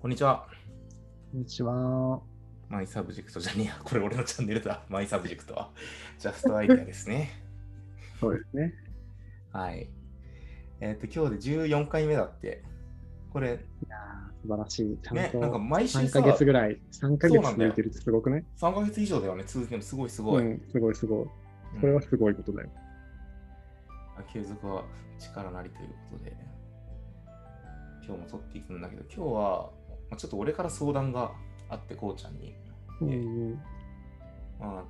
こんにちは。こんにちは。 my subject じゃねえや。これ俺のチャンネルだ。 my subject は。 just idea ですね。そうですね。はい。えっ、と、今日で14回目だって。これ、いやー素晴らしい。ちゃんね、なんかと毎週3さ、ヶ月ぐらい、3ヶ月続いてるってすごくない？3ヶ月以上だよね、続けるのすごいすごい。うん、すごいすごい。うんこれはすごいことだよ。継続は力なりということで、今日も撮っていくんだけど、今日は、まあ、ちょっと俺から相談があって、こうちゃんに。うんでうんまあ、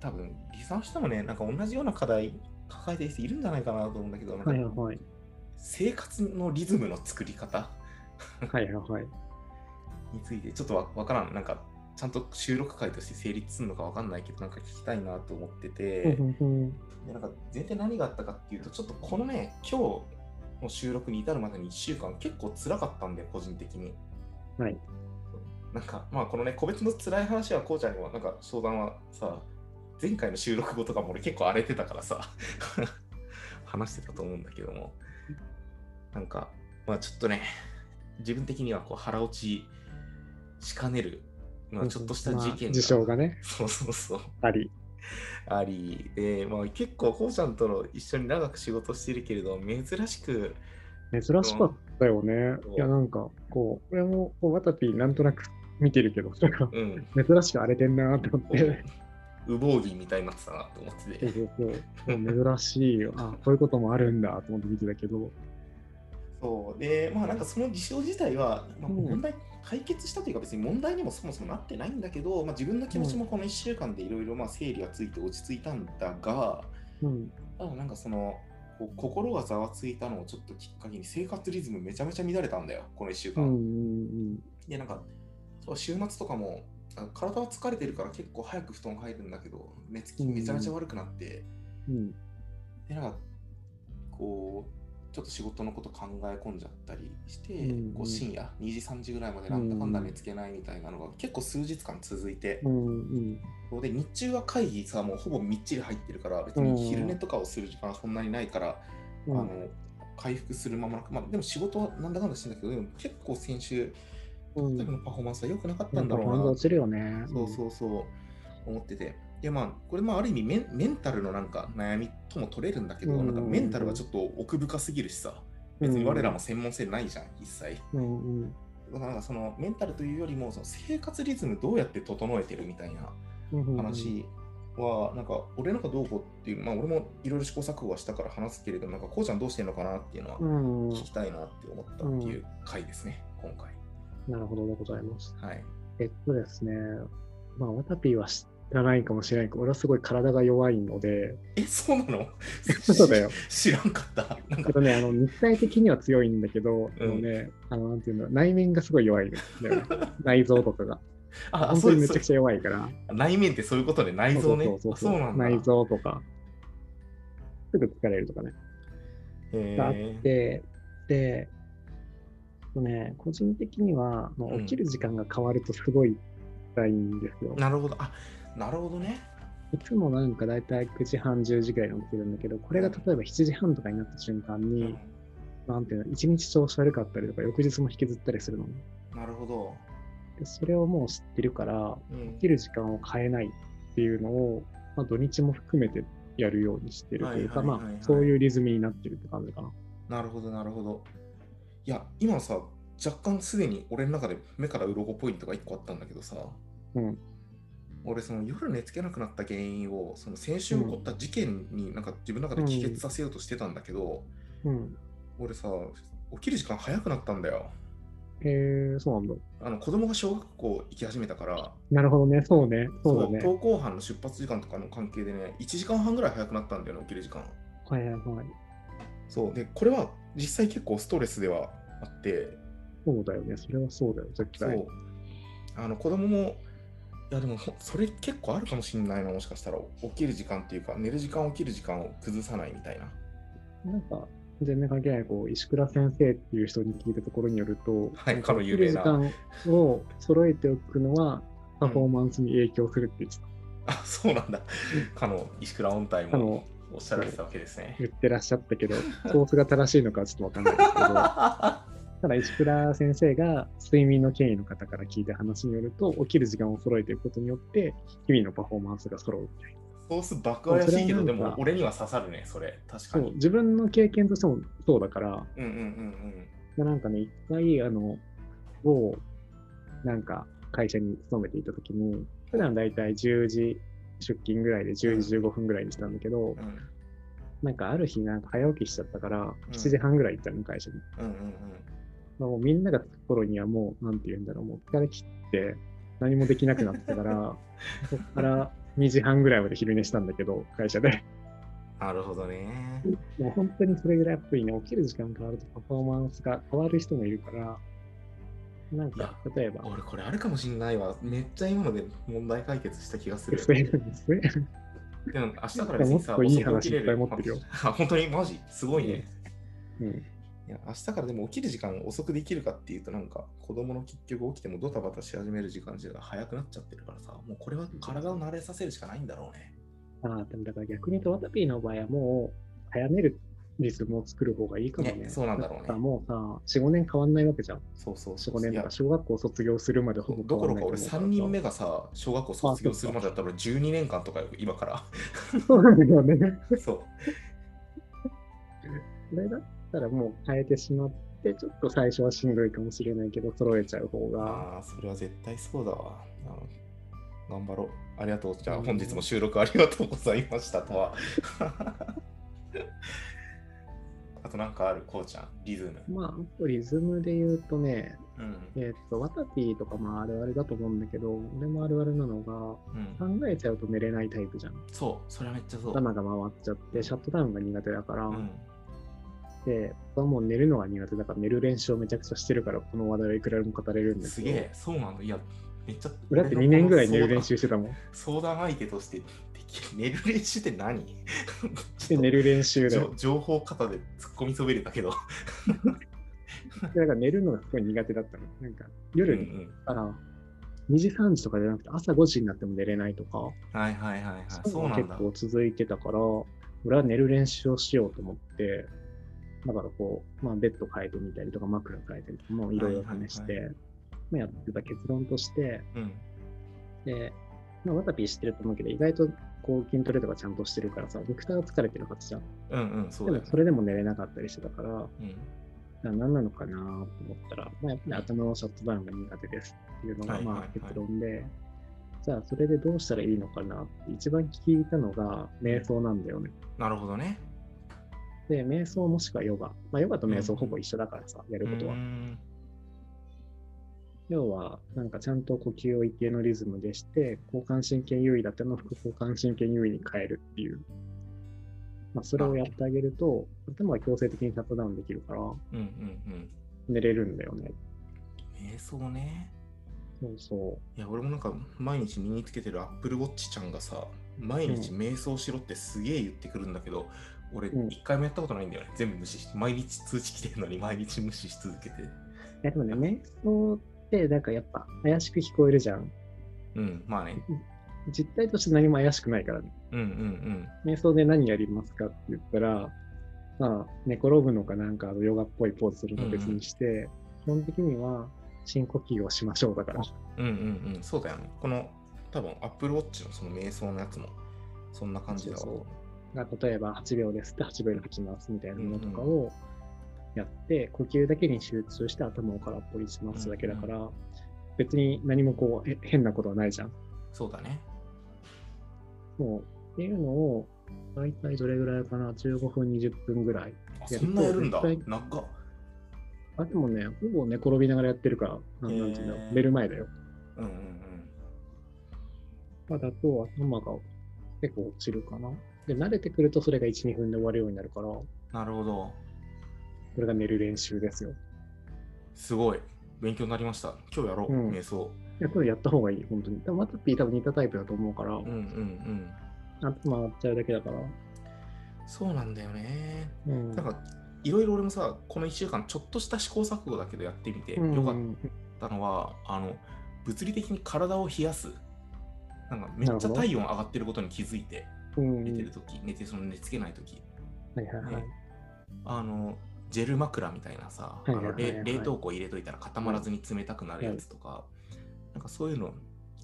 多分リサーチしてもね、なんか同じような課題抱えてる人いるんじゃないかなと思うんだけど、なんかはいはいはい。生活のリズムの作り方はいはいはい。についてちょっとわわからん。なんか、ちゃんと収録回として成立するのかわかんないけど、なんか聞きたいなと思ってて、でなんか全体何があったかっていうと、ちょっとこのね、今日の収録に至るまでに1週間結構辛かったんで、個人的に。はい。なんか、まあこのね、個別の辛い話はこうちゃんには、なんか相談はさ、前回の収録後とかも俺結構荒れてたからさ、話してたと思うんだけども、なんか、まあちょっとね、自分的にはこう腹落ちしかねる、まあ、ちょっとした事件まあ事象がね、そうそうそう。あり。あり、で、まあ結構こうちゃんとの一緒に長く仕事してるけれど、珍しく、珍しかったよねそう。いや、なんか、こう、俺も、こう、ワタピーなんとなく見てるけど、なんか、うん、珍しく荒れてんなーって思こって。う、ウボウギみたいになってたなと思ってて。そうそう。珍しいよ。あ、こういうこともあるんだと思って見てたけど。そうで、まあなんかその事象自体は、まあ、うん問題、解決したというか別に問題にもそもそもなってないんだけど、まあ、自分の気持ちもこの1週間でいろいろまあ整理がついて落ち着いたんだが、うん。ただなんかその、心がざわついたのをちょっときっかけに生活リズムめちゃめちゃ乱れたんだよ、この1週間。うんうんで、なんか、そう週末とかも、あ体は疲れてるから結構早く布団入るんだけど、寝つきめちゃめちゃ悪くなって、うん。うん。で、なんか、こう、ちょっと仕事のこと考え込んじゃったりして、うんこう深夜2時、3時ぐらいまでなんだかんだ寝つけないみたいなのが結構数日間続いて、うんうん。で日中は会議さ、もうほぼみっちり入ってるから、別に昼寝とかをする時間はそんなにないから、うんあの回復する間もなく、まあ、でも仕事はなんだかんだしてんだけど、でも結構先週、のパフォーマンスは良くなかったなんだろうな。そうそうそう思ってて。でまあ、これまあある意味メンメンタルのなんか悩みとも取れるんだけど、うんなんかメンタルはちょっと奥深すぎるしさ、別に我らも専門性ないじゃん、一切。うんなんかそのメンタルというよりもその生活リズムどうやって整えてるみたいな。話は、なんか俺なんかどうこうっていう、まあ俺もいろいろ試行錯誤はしたから話すけれど、なんかこうちゃんどうしてんのかなっていうのはうん。聞きたいなって思ったっていう回ですね、今回。なるほどでございます。はい。えっとですね、まあ、ワタピーは知らないかもしれないけど、俺はすごい体が弱いので、え、そうなの？そうだよ。知らんかった。なんかね、あの肉体的には強いんだけど、うんあのね、あの、なんていうの、内面がすごい弱いね。内臓とかが。あ、本当にめちゃくちゃ弱いから。内面ってそういうことね、内臓ね。そうそうなんだ。内臓とか、すぐ疲れるとかね。があっへて、で、ね、個人的には、起きる時間が変わるとすごい辛いんですよー。なるほど。あ、なるほどね。いつもなんかだいたい9時半、10時ぐらいに起きてるんだけど、これが例えば7時半とかになった瞬間に、うんなんていうの、一日調子悪かったりとか、翌日も引きずったりするのね。なるほど。でそれをもう知ってるから、うん起きる時間を変えないっていうのを、まあ、土日も含めてやるようにしてるというか、まあ、そういうリズムになってるって感じかな。なるほど、なるほど。いや、今さ、若干すでに俺の中で目から鱗ポイントが1個あったんだけどさ、うん。俺、その夜寝つけなくなった原因を、その先週起こった事件になんか自分の中で帰結させようとしてたんだけど、うん。俺さ、起きる時間早くなったんだよ。へえそうなんだ。あの子供が小学校行き始めたから、なるほどね、そうね、そうだね。登校班の出発時間とかの関係でね、1時間半ぐらい早くなったんだよね、起きる時間。はいはいはい。そう。で、これは実際結構ストレスではあって、そうだよね、それはそうだよ、絶対。そう。あの子供も、いやでもほそれ結構あるかもしれないな、もしかしたら。起きる時間っていうか、寝る時間、起きる時間を崩さないみたいな。なんか、全然関係ない、こう、石倉先生っていう人に聞いたところによると、はいかかの有名な時間を揃えておくのは、パフォーマンスに影響するって言ってた。あ、そうなんだ。かの石倉音体も。おっしゃられてたわけですね。言ってらっしゃったけど、ソースが正しいのかはちょっとわかんないですけど、ただ石倉先生が睡眠の権威の方から聞いた話によると、起きる時間を揃えていくことによって、日々のパフォーマンスが揃うみたいな。ソース爆怪しいけど、でも俺には刺さるね、それ。確かそうに。自分の経験としてもそうだから、うんうんうんまあなんかね、一回、あの、某、なんか会社に勤めていたときに、普段だいたい10時出勤ぐらいで10時15分ぐらいにしたんだけど、うん。うんなんかある日なんか早起きしちゃったから、7時半ぐらい行ったの、会社に。うんうんまあ、もうみんなが着く頃にはもう、なんて言うんだろう、もう疲れ切って何もできなくなってたから、そこから2時半ぐらいまで昼寝したんだけど、会社で。なるほどね。もう本当にそれぐらいやっぱりね、起きる時間変わるとパフォーマンスが変わる人もいるから、なんか、例えば、俺これあるかもしんないわ。めっちゃ今ので問題解決した気がする。そうなんですね。でも明日から別にさ、もっといい話いっぱい持ってるよあ、本当に？マジ？すごいね。うん。いや明日からでも起きる時間遅くできるかっていうとなんか子供の結局起きてもドタバタし始める時間自体が早くなっちゃってるからさもうこれは体を慣れさせるしかないんだろうね。ああ、でもだから逆に言うと、ワタピーの場合はもう、早めるリズムを作る方がいいかもね。ねそうなんだろうねもうさ、4、5年変わんないわけじゃん。4、そうそうそう。5年いやとか、小学校卒業するまでほぼどころか俺変わんないと思3人目がさ小学校卒業するまでだったら12年間とかよ今から。そうなんだよね。そう。それだったらもう変えてしまって、ちょっと最初はしんどいかもしれないけど、揃えちゃう方が。ああそれは絶対そうだわ。あ頑張ろう。ありがとう。じゃあ本日も収録ありがとうございましたとは。あとなんかあるこうちゃん、リズム。まあ、リズムで言うとね、うん。えっ、と、ワタピーとかまああるあるだと思うんだけど、俺もあるあるなのが、うん、考えちゃうと寝れないタイプじゃん。そう、それはめっちゃそう。頭が回っちゃって、シャットダウンが苦手だから、うん、で、僕はもう寝るのが苦手だから、寝る練習をめちゃくちゃしてるから、この話題はいくらでも語れるんですすげえ、そうなの。いや、めっちゃ。俺だって2年ぐらい寝る練習。習してたもん。相談相手としてできる。寝る練習って何？で、寝る練習で。情情報型で突っ込みそびれたけど。だから寝るのがすごい苦手だったの。なんか、夜に、うんうんあら、2時、3時とかじゃなくて、朝5時になっても寝れないとか、はいはいはいはい。そそう結構続いてたから、俺は寝る練習をしようと思って、だからこう、まあ、ベッド変えてみたりとか、枕変えてみたりとか、もういろいろ試して、はいまあ、やってた結論として、うん。で、まあ、ワタピー知ってると思うけど、意外とこう筋トレとかちゃんとしてるからさ、ドクターが疲れてるはずじゃん。うんうん、そう。でもそれでも寝れなかったりしてたから、うんな何なのかなと思ったら、まあ、やっぱり頭のシャットダウンが苦手ですっていうのがまあ結論で、じゃあそれでどうしたらいいのかなって一番聞いたのが瞑想なんだよね。なるほどね。で、瞑想もしくはヨガ。まあヨガと瞑想ほぼ一緒だからさ、やることは要は、なんかちゃんと呼吸を一定のリズムでして、交感神経優位だったのを副交感神経優位に変えるっていう。まあ、それをやってあげると、頭が強制的にシャットダウンできるから、うんうんうん。寝れるんだよね。瞑想ね。そうそいや、俺もなんか毎日身につけてる Apple Watch ちゃんがさ、毎日瞑想しろってすげえ言ってくるんだけど、俺うん一回もやったことないんだよね。全部無視して、毎日通知来てるのに毎日無視し続けて。う。いやでもね、瞑想ってなんかやっぱ怪しく聞こえるじゃん。うん、まあね。実態として何も怪しくないからね。うんうん瞑想で何やりますかって言ったら、まあ、寝転ぶのかなんかヨガっぽいポーズするのは別にして、基本的には深呼吸をしましょうだから。うん。うんうんうん。そうだよね。この多分 Apple Watch のその瞑想のやつもそんな感じだわ。そうが例えば8秒ですって8秒で吐きますみたいなのとかをやって、呼吸だけに集中して頭を空っぽにしますだけだから、別に何もこうへ変なことはないじゃん。そうだね。もうっていうのを大体どれぐらいかな ?15 分、20分ぐらい。あそんなやるんだ。長っ。あ、でもね、ほぼ寝転びながらやってるから、なんていうんだろうへー寝る前だよ。うんうんまあ、だと頭が結構落ちるかな。で、慣れてくるとそれが1、2分で終わるようになるから、こうん。なるほど。れが寝る練習ですよ。すごい。勉強になりました。今日やろう、うん瞑想。いや、これやった方がいい、本当に。でも、マタピー多分似たタイプだと思うから、うんうんうん。頭回っちゃうだけだから。そうなんだよね。うん。なんか、いろいろ俺もさ、この1週間、ちょっとした試行錯誤だけどやってみてうんよかったのは、あの、物理的に体を冷やす。なんか、めっちゃ体温上がってることに気づいて。うん。寝てるとき、寝てその寝つけないとき、はいはいはい。あの、ジェル枕みたいなさ、はいはいはいはいあの冷冷凍庫入れといたら固まらずに冷たくなるやつとか、なんかそういうの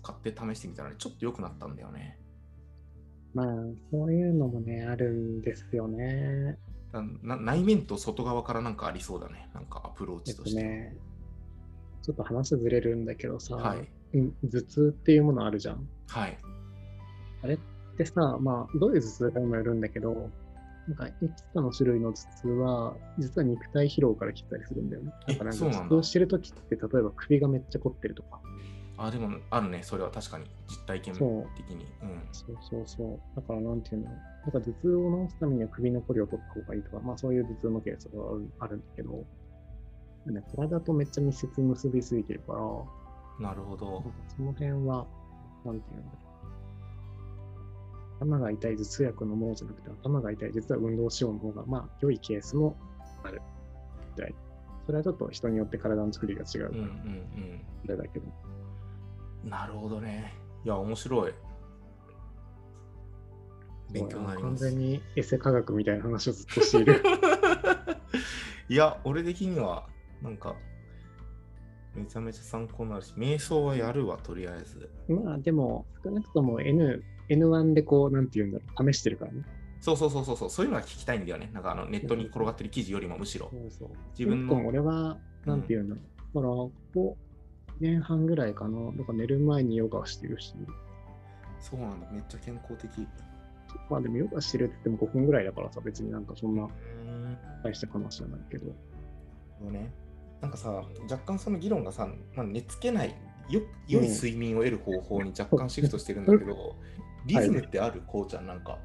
買って試してみたらね、ちょっと良くなったんだよね。まあ、そういうのもね、あるんですよね。内面と外側からなんかありそうだね、なんかアプローえっとチとして。ね、ちょっと話ずれるんだけどさ、はい。うん頭痛っていうものあるじゃん。はい。あれってさ、まあ、どういう頭痛かにもよるんだけど、なんか、いくつかの種類の頭痛は、実は肉体疲労から来たりするんだよね。えだから頭痛してるときって、例えば首がめっちゃ凝ってるとか。あ、でもあるね、それは確かに実体験そう的に。うん。そうそうそう。だからなんていうんだろう。なんか頭痛を治すためには首の凝りを取った方がいいとか、まあそういう頭痛のケースがあるんだけど、ね、体とめっちゃ密接に結びついてるから、なるほどその辺は、なんていうんだろう。頭が痛い頭痛薬のものじゃなくて、頭が痛い、実は運動しようの方が、まあ良いケースもある。い。それはちょっと人によって体の作りが違うから、うんうんあれだけど。うん。なるほどね。いや、面白い。勉強になります。完全にエセ科学みたいな話をずっとしている。いや、俺的には、なんか、めちゃめちゃ参考になるし、瞑想はやるわ、とりあえず。まあでも、少なくとも N、N1 でこう、なんて言うんだろう、試してるからね。そうそうそうそうそう、そういうのは聞きたいんだよね。なんかあのネットに転がってる記事よりもむしろ。そうそう。自分の俺は、なんて言うんだろう。だから、ここ、1年半ぐらいかな。だから寝る前にヨガをしてるし、そうなんだ、めっちゃ健康的。うまあでもヨガしてるって言っても5分ぐらいだからさ、別になんかそんな。大した話じゃないけど。そうね。なんかさ、若干その議論がさ、まあ、寝つけない、よ良い睡眠を得る方法に若干シフトしてるんだけど、リズムってある、こうちゃん、なんか。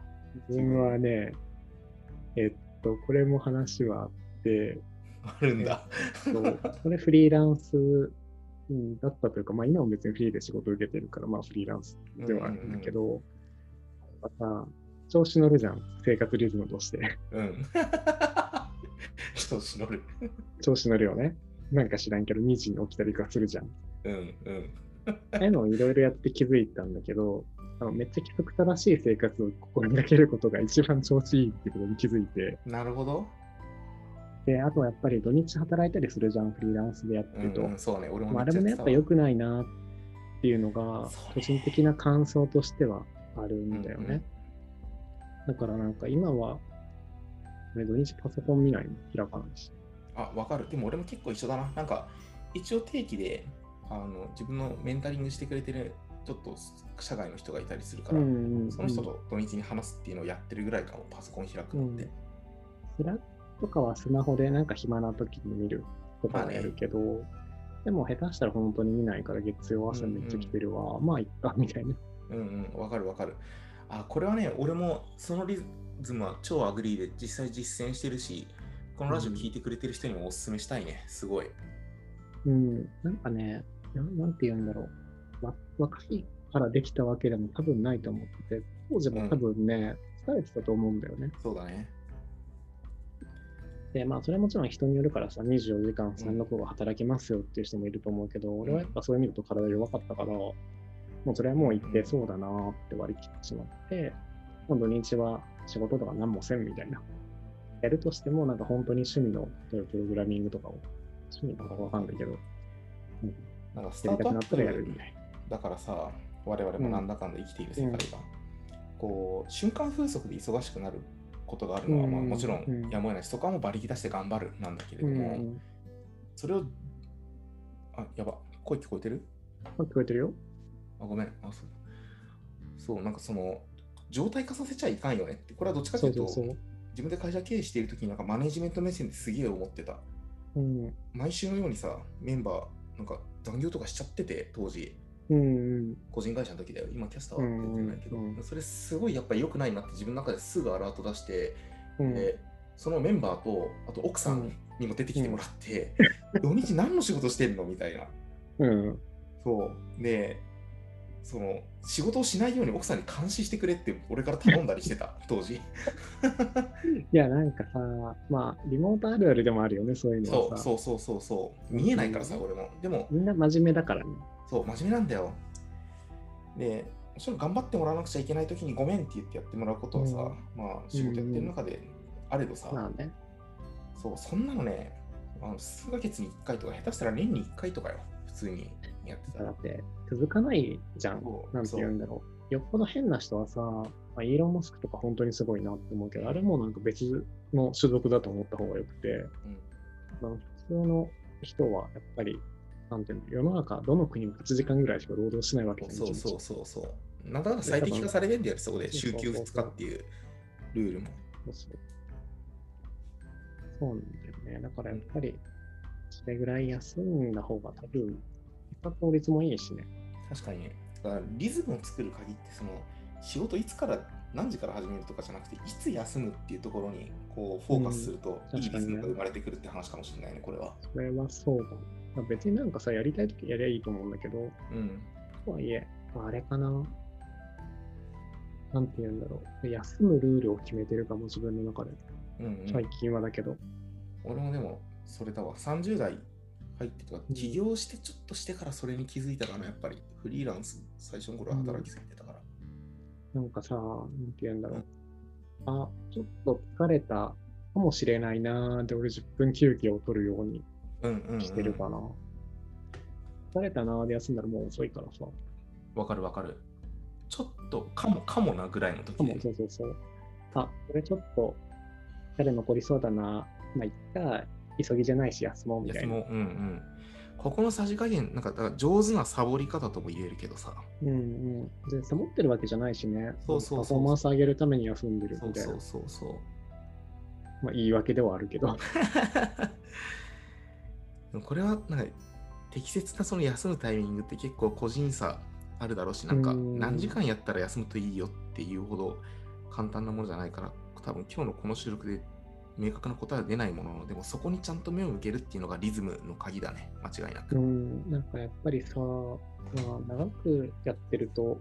自分はね、えっと、これも話はあって、あるんだ。そうこれフリーランスうんだったというか、まあ今も別にフリーで仕事受けてるから、まあフリーランスではあるんだけど、また調子乗るじゃん、生活リズムとして。うん。調子乗る。調子乗るよね。なんか知らんけど、2時に起きたりとかするじゃん。うんうん。ああいうのをいろいろやって気づいたんだけど、あのめっちゃ規則正しい生活を心がけることが一番調子いいってことに気づいて、なるほど。で、あとはやっぱり土日働いたりするじゃん、フリーランスでやってると。うんうん、そうね、俺もまあ、あれもね、やっぱ良くないなっていうのが個人的な感想としてはあるんだよね。うんうんだからなんか今は、ね、土日パソコン見ないの開かないし。あ、わかる。でも俺も結構一緒だな。なんか、一応定期で、あの自分のメンタリングしてくれてる、ちょっと社外の人がいたりするから、んその人と土日に話すっていうのをやってるぐらいかも、パソコン開くのって。スラックとかはスマホでなんか暇な時に見るとかはやるけど、でも下手したら本当に見ないから月曜朝めっちゃ来てるわ、まあいっかみたいな。うんうん、わかるわかる。あ、これはね、俺もそのリズムは超 agree で実際実践してるし、このラジオ聞いてくれてる人にもおすすめしたいね、すごい。うん、なんかね、ななんて言うんだろう。わ若いからできたわけでも多分ないと思ってて、当時も多分ね、疲れてたと思うんだよね。そうだね。で、まあ、それはもちろん人によるからさ、24時間365働きますよっていう人もいると思うけど、俺はやっぱそういう意味だと体弱かったから、もうそれはもう言ってそうだなーって割り切ってしまって、もう土日は仕事とか何もせんみたいな。やるとしても、なんか本当に趣味のプログラミングとかを、趣味なのかわかんないけど、なんかスタやりたートアップくなったらやるみたいだからさ、我々もなんだかんだ生きている世界が、こう、瞬間風速で忙しくなることがあるのは、まあ、うんもちろんうんやむを得ないし、そこはもう馬力出して頑張るなんだけれな。ども、うん。それを、あ、やば、声聞こえてる？あ聞こえてるよ。あ、ごめん。あ、そう。そう、なんかその、状態化させちゃいかんよねって、これはどっちかというと。自分で会社経営しているときになんかマネジメント目線ですげえ思ってた。うん。毎週のようにさ、メンバー、なんか残業とかしちゃってて、当時、うんうん。個人会社の時だよ。今、キャスターは出てないけど、うんうんそれすごいやっぱり良くないなって自分の中ですぐアラート出して、うん。でそのメンバーと、あと奥さうんんにも出てきてもらって、土日何の仕事してんのみたいな。うん。そう。で、その仕事をしないように奥さんに監視してくれって俺から頼んだりしてた、当時。いや、なんかさ、まあ、リモートあるあるでもあるよね、そういうのそう。そうそうそうそう。見えないからさ、俺も。でも、みんな真面目だからね。そう、真面目なんだよ。で、もちろん頑張ってもらわなくちゃいけないときにごめんって言ってやってもらうことはさ、うんまあ仕事やってる中であれどさ、まあね。そう、そんなのね、あの数ヶ月に1回とか、下手したら年に1回とかよ、普通にやってたら。だって、続かないじゃん。なんて言うんだろう。よっぽど変な人はさ、まあ、イーロン・マスクとか本当にすごいなって思うけど、あれもなんか別の種族だと思った方がよくて、うんまあ、普通の人はやっぱり、なんていうの、世の中、どの国も8時間ぐらいしか労働しないわけじゃんそうそうそうそう。なんだか最適化されてんだよね、そこで週休2日っていうルールも。そうそうそうなんだよね。だからやっぱり、それぐらい休んだ方が多分、結果効率もいいしね。確かにね。だからリズムを作る鍵って、その仕事いつから何時から始めるとかじゃなくて、いつ休むっていうところにこうフォーカスすると、うんいいリズムが生まれてくるって話かもしれないね、これは。それはそうだ。まあ別になんかさ、やりたいときやりゃいいと思うんだけど、うん。とはいえ、まああれかな。なんて言うんだろう。休むルールを決めてるかも、自分の中で。うん、うん最近はだけど。俺もでも、それだわ。30代入ってとか、起業してちょっとしてからそれに気づいたかな、やっぱり。フリーランス、最初の頃は働きすぎてたから。なんかさ、なんて言うんだろう。あ、ちょっと疲れたかもしれないなーで、俺10分休憩を取るようにうんうん、うん。してるかな。疲れたなーで休んだらもう遅いからさ。わかるわかる。ちょっとかもかもなぐらいの時かもで。そうそうそう。あ、これちょっと、疲れ残りそうだな。まあ、いった急ぎじゃないし休もうみたいな。休もう。うんうん。ここのさじ加減、なんかだから上手なサボり方とも言えるけどさ。うんうん。で、サボってるわけじゃないしね。そうそうそうパフォーマンス上げるために休んでるみたいなそうそう。そうそう。まあ、言い訳ではあるけど。これはなんか適切なその休むタイミングって結構個人差あるだろうし、なんかうん何時間やったら休むといいよっていうほど簡単なものじゃないから、多分今日のこの収録で明確な答えは出ないものの、でもそこにちゃんと目を向けるっていうのがリズムの鍵だね、間違いなく。うん、なんかやっぱりさ、まあ、長くやってると、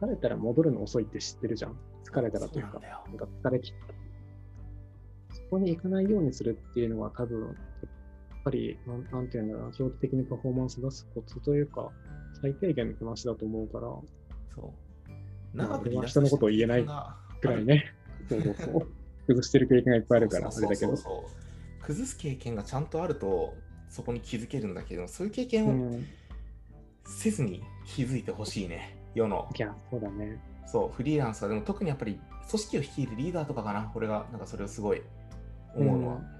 疲れたら戻るの遅いって知ってるじゃん。疲れたらというかなんか疲れ切った。そこに行かないようにするっていうのは多分、ぱり、なんなんていうんだろうな、長期的にパフォーマンス出すコツというか、最低限の話だと思うから、そう。まあ長く俺は人のことを言えないくらいね。そうそうそう。崩してる経験がいっぱいあるから、あれだけど崩す経験がちゃんとあると、そこに気づけるんだけど、そういう経う験をん。せずに気づいてほしいね、世の。いや、そうだね。そう、フリーランスは、でも特にやっぱり組織を率いるリーダーとかかな、俺がなんかそれをすごい思うのは。うん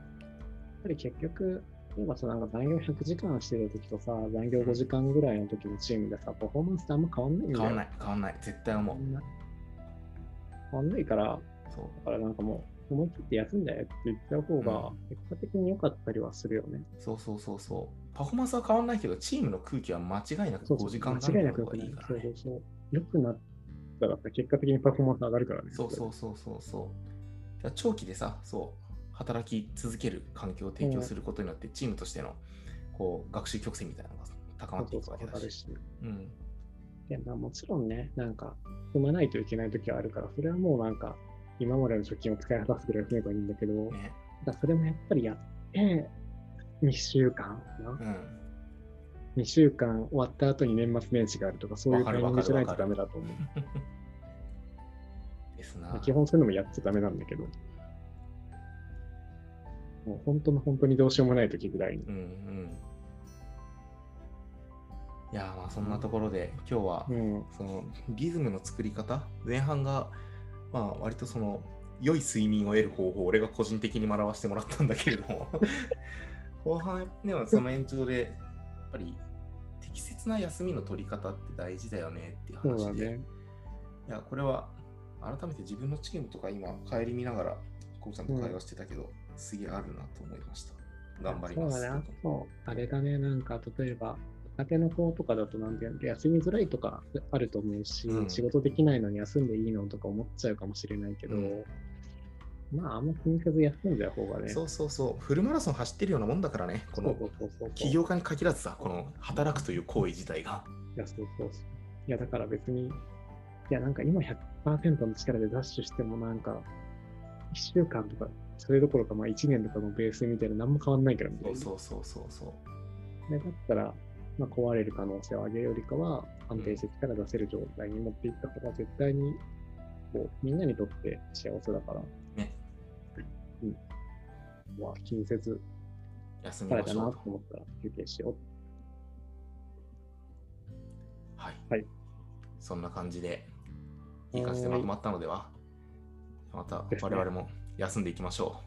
やっぱり結局、例えばさ、なんか残業100時間してる時とさ、残業5時間ぐらいの時のチームでさ、パフォーマンスってあんま変わんないんだよ。変わんない、変わんない、絶対思う。変わんない。から、そうだからなんかもう、思い切って休んでって言っちゃう方がうん、結果的に良かったりはするよね。そうそうそうそう。パフォーマンスは変わんないけど、チームの空気は間違いなく5そうそう時間間違いなくいいからねそうそう。そう。良くなったらさ、結果的にパフォーマンス上がるからね。そうそうそうそうそう。長期でさ、そう、働き続ける環境を提供することによって、チームとしてのこう学習曲線みたいなのが高まっていくわけだし。うん。いや、まあもちろんね、なんか、踏まないといけない時はあるから、それはもうなんか、今までの貯金を使い果たすぐらい踏めばいいんだけど、ね。だそれもやっぱりやって、2週間な、うん。2週間終わった後に年末年始があるとか、そういうタイミングじゃないとダメだと思 ですなう。。基本そういうのもやっちゃダメなんだけど、もう本当の本当にどうしようもない時ぐらいに。うんうん。いやーまあそんなところで今日はうん、そのリズムの作り方前半がまあ割とその良い睡眠を得る方法を俺が個人的に学ばせてもらったんだけれども 後半ではその延長でやっぱり適切な休みの取り方って大事だよねっていう話で。いやこれは改めて自分のチームとか今顧みながらこうちゃんと会話してたけど、すげえあるなと思いました頑張りますそうだな。そう。あれだね、なんか例えば、若手の子とかだとなんていうの休みづらいとかあると思うし、うん仕事できないのに休んでいいのとか思っちゃうかもしれないけど、うんまああんま気にせず休んじゃう方がね。そうそうそうフルマラソン走ってるようなもんだからねこの起業家に限らずさこの働くという行為自体がいや、そうそうそう。いや、だから別に、いや、なんか今100%の力でダッシュしてもなんか、1週間とか、それどころかまあ1年とかのベースみたいな何も変わんないからみたいな。そうそうそうそうそうねだったら、まあ、壊れる可能性を上げるよりかは、安定席から出せる状態に持っていった方が絶対にこうみんなにとって幸せだから、ね。うん。まあ、気にせず、休みましょうと。なと思ったら休憩しよう。はい。はいそんな感じで、いい感じでまとまったのでは、また我々も休んでいきましょ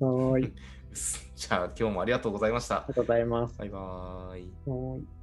はーい。ありう。じゃあ、今日もありがとうございましたが。とうございます。バイバーイ。はーい。